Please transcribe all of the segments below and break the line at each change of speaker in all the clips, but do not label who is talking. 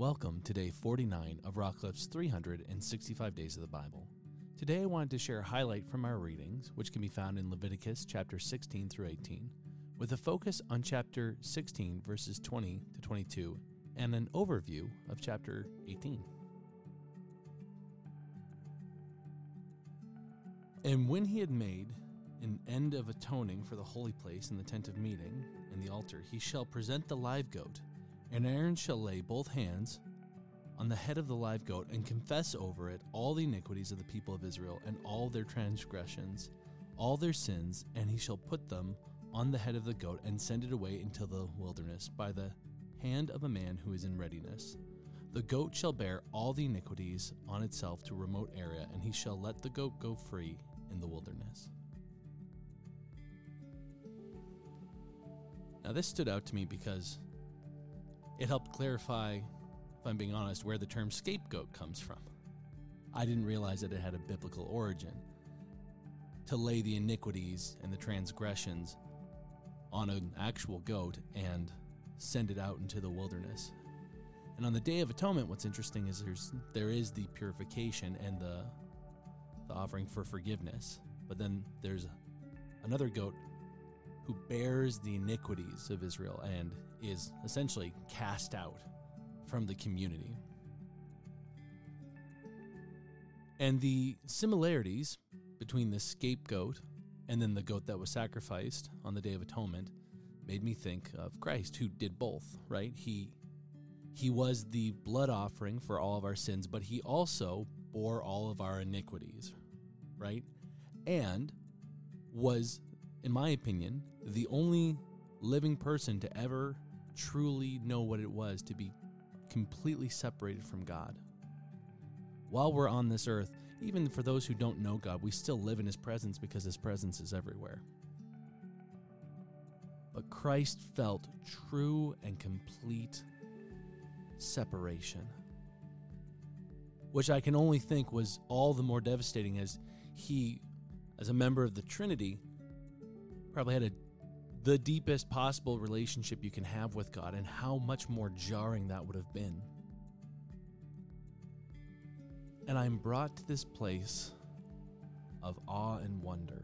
Welcome to day 49 of Rockcliffe's 365 Days of the Bible. Today I wanted to share a highlight from our readings, which can be found in Leviticus chapter 16 through 18, with a focus on chapter 16, verses 20 to 22, and an overview of chapter 18. And when he had made an end of atoning for the holy place and the tent of meeting and the altar, he shall present the live goat and Aaron shall lay both hands on the head of the live goat and confess over it all the iniquities of the people of Israel and all their transgressions, all their sins, and he shall put them on the head of the goat and send it away into the wilderness by the hand of a man who is in readiness. The goat shall bear all the iniquities on itself to a remote area, and he shall let the goat go free in the wilderness. Now, this stood out to me because it helped clarify, if I'm being honest, where the term scapegoat comes from. I didn't realize that it had a biblical origin. To lay the iniquities and the transgressions on an actual goat and send it out into the wilderness. And on the Day of Atonement, what's interesting is there's there is the purification and the the offering for forgiveness, but then there's another goat who bears the iniquities of Israel and is essentially cast out from the community. And the similarities between the scapegoat and then the goat that was sacrificed on the Day of Atonement made me think of Christ, who did both, right? He he was the blood offering for all of our sins, but he also bore all of our iniquities, right? And was, in my opinion, the only living person to ever truly know what it was to be completely separated from God. While we're on this earth, even for those who don't know God, we still live in His presence because His presence is everywhere. But Christ felt true and complete separation, which I can only think was all the more devastating as He, as a member of the Trinity, probably had a the deepest possible relationship you can have with God and how much more jarring that would have been. And I'm brought to this place of awe and wonder.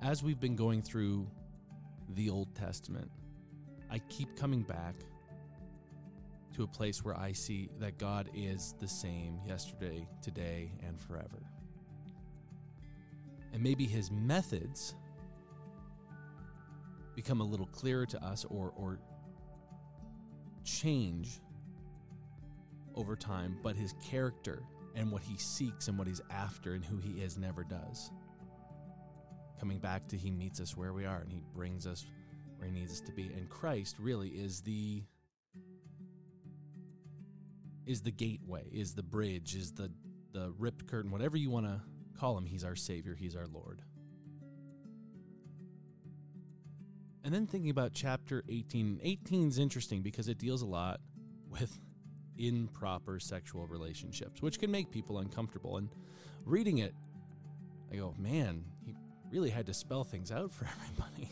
As we've been going through the Old Testament, I keep coming back to a place where I see that God is the same yesterday, today, and forever. And maybe his methods become a little clearer to us or or change over time, but his character and what he seeks and what he's after and who he is never does. Coming back to he meets us where we are and he brings us where he needs us to be. And Christ really is the is the gateway, is the bridge, is the the ripped curtain, whatever you want to call him, he's our savior, he's our Lord. And then thinking about chapter 18, 18 is interesting because it deals a lot with improper sexual relationships, which can make people uncomfortable. And reading it, I go, man, he really had to spell things out for everybody.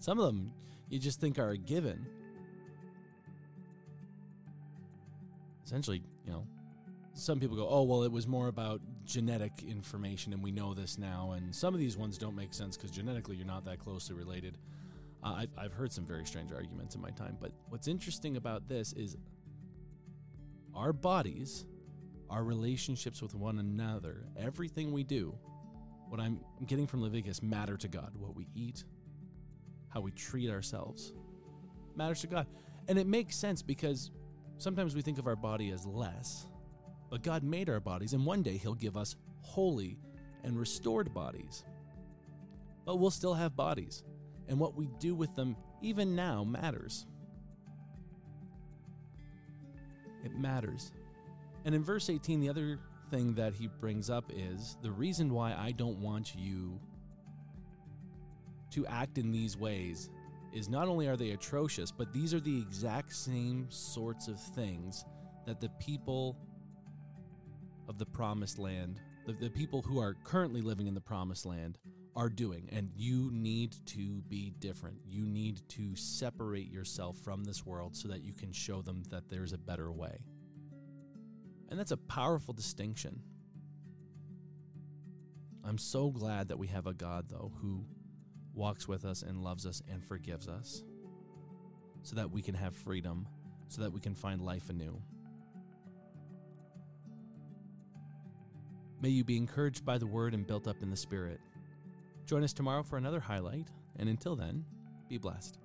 Some of them you just think are a given. Essentially, you know, some people go, oh, well, it was more about genetic information, and we know this now. And some of these ones don't make sense because genetically you're not that closely related. I've, I've heard some very strange arguments in my time, but what's interesting about this is our bodies, our relationships with one another, everything we do, what I'm getting from Leviticus matter to God. What we eat, how we treat ourselves, matters to God. And it makes sense because sometimes we think of our body as less, but God made our bodies, and one day He'll give us holy and restored bodies. But we'll still have bodies and what we do with them even now matters. It matters. And in verse 18, the other thing that he brings up is the reason why I don't want you to act in these ways is not only are they atrocious, but these are the exact same sorts of things that the people of the promised land, the, the people who are currently living in the promised land, are doing. And you need to be different. You need to separate yourself from this world so that you can show them that there's a better way. And that's a powerful distinction. I'm so glad that we have a God, though, who walks with us and loves us and forgives us so that we can have freedom, so that we can find life anew. May you be encouraged by the word and built up in the spirit. Join us tomorrow for another highlight, and until then, be blessed.